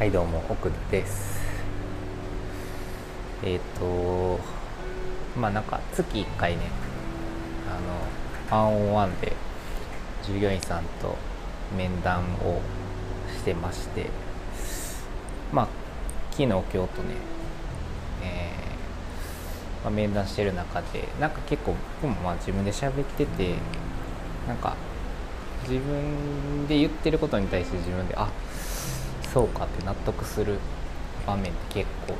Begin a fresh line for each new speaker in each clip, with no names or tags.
はいどうも奥田です。えっ、とまあなんか月1回ねあのワンオンワンで従業員さんと面談をしてましてまあ昨日今日とね、えーまあ、面談してる中でなんか結構僕もまあ自分で喋っててなんか自分で言ってることに対して自分であっそうかって納得する場面って結構、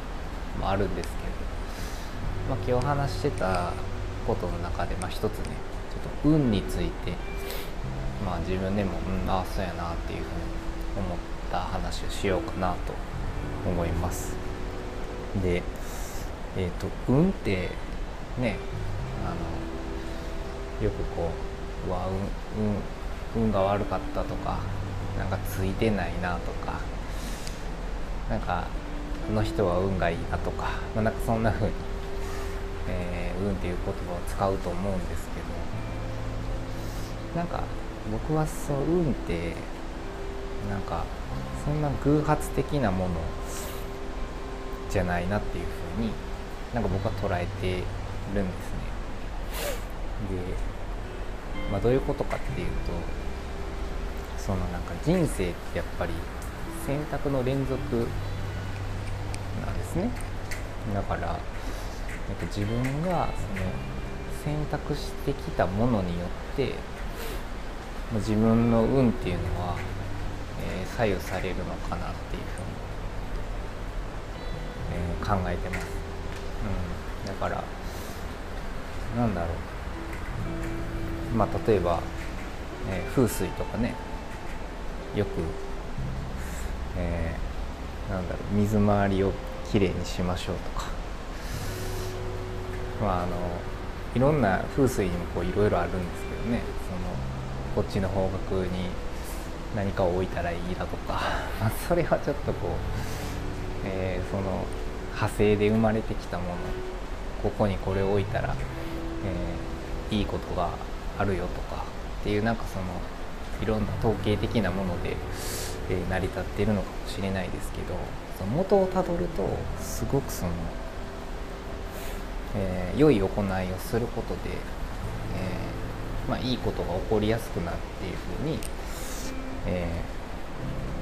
まあ、あるんですけど、まあ、今日話してたことの中で、まあ、一つねちょっと運について、まあ、自分でもうんああそうやなっていうふうに思った話をしようかなと思います。でえっ、と運ってねあのよくこううわ運運運が悪かったとかなんかついてないなとかなんかこの人は運がいいなとか、まあ、なんかそんな風に、えー、運っていう言葉を使うと思うんですけどなんか僕はそう運ってなんかそんな偶発的なものじゃないなっていう風になんか僕は捉えてるんですね。で、まあ、どういうことかっていうとそのなんか人生ってやっぱり選択の連続なんですね。だから、えっと、自分がその選択してきたものによって自分の運っていうのは、えー、左右されるのかなっていうふうに、えー、考えてます、うん、だからなんだろう。まあ例えば、えー、風水とかね。よく、えー、なんだろう水回りをきれいにしましょうとか。まああのいろんな風水にもこういろいろあるんですけどね。そのこっちの方角に何かを置いたらいいだとか、それはちょっとこう、えー、その派生で生まれてきたもの。ここにこれを置いたら、えー、いいことがあるよとか。っていうなんかそのいろんな統計的なもので、え、成り立っているのかもしれないですけどその元をたどるとすごくその、えー、良い行いをすることで、えー、まあ、いいことが起こりやすくなっていうふうに、え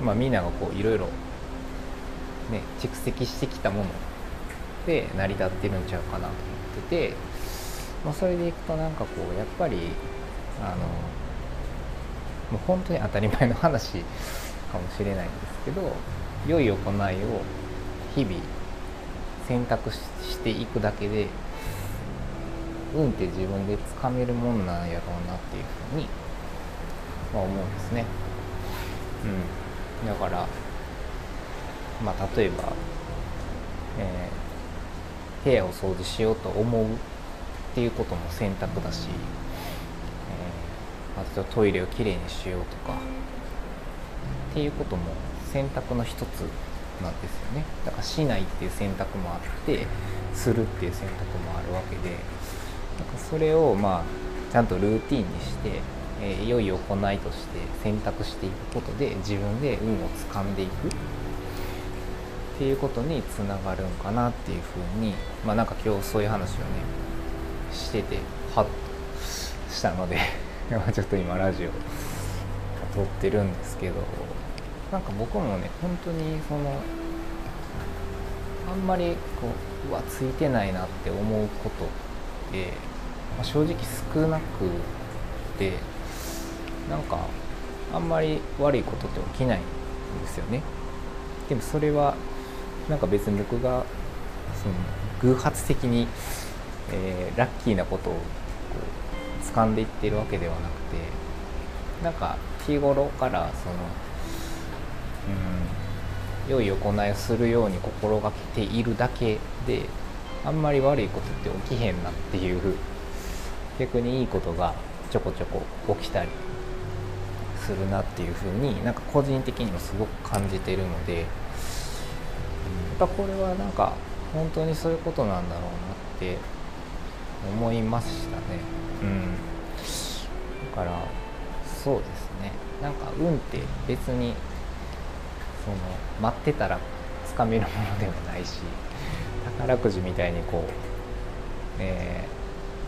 まあ、みんながこういろいろ、ね、蓄積してきたもので成り立ってるんちゃうかなと思ってて、まあ、それでいくとなんかこうやっぱりあのもう本当に当たり前の話かもしれないんですけど良い行いを日々選択していくだけで運って自分でつかめるもんなんやろうなっていうふうに、まあ、思うんですね。うん、だからまあ例えば、えー、部屋を掃除しようと思うっていうことも選択だしあとトイレをきれいにしようとかっていうことも選択の一つなんですよね。だからしないっていう選択もあってするっていう選択もあるわけでなんかそれをまあちゃんとルーティンにして、えー、良い行いとして選択していくことで自分で運をつかんでいく。っていうことにつながるんかなっていうふうにまあなんか今日そういう話をねしててハッとしたので ちょっと今ラジオ撮ってるんですけど。なんか僕もね本当にそのあんまりこううわついてないなって思うことって、まあ、正直少なくてなんかあんまり悪いことって起きないんですよね。でもそれはなんか別に僕がその偶発的に、えー、ラッキーなことをこう掴んでいってるわけではなくてなんか日頃からそのうん。良い行いをするように心がけているだけであんまり悪いことって起きへんなっていう逆にいいことがちょこちょこ起きたりするなっていうふうになんか個人的にもすごく感じてるのでやっぱこれはなんか本当にそういうことなんだろうなって思いましたね。うん。だからそうですね。なんか運って別にその待ってたらつかめるものでもないし宝くじみたいにこう、え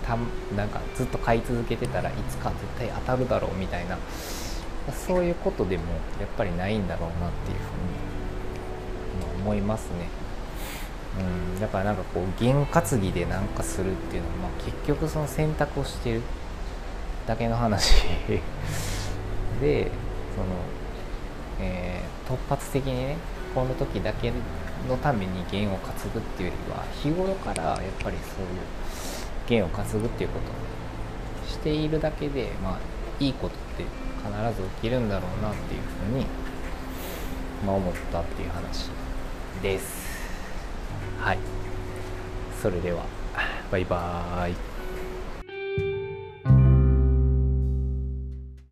ー、たなんかずっと買い続けてたらいつか絶対当たるだろうみたいなそういうことでもやっぱりないんだろうなっていうふうに思いますね。うん、だからなんかこう験担ぎでなんかするっていうのは、まあ、結局その選択をしてるだけの話でその、えー、突発的にねこの時だけのために弦を担ぐっていうよりは日頃からやっぱりそういう弦を担ぐっていうことをしているだけでまあいいことって必ず起きるんだろうなっていうふうに、まあ、思ったっていう話です。はい。それではバイバーイ。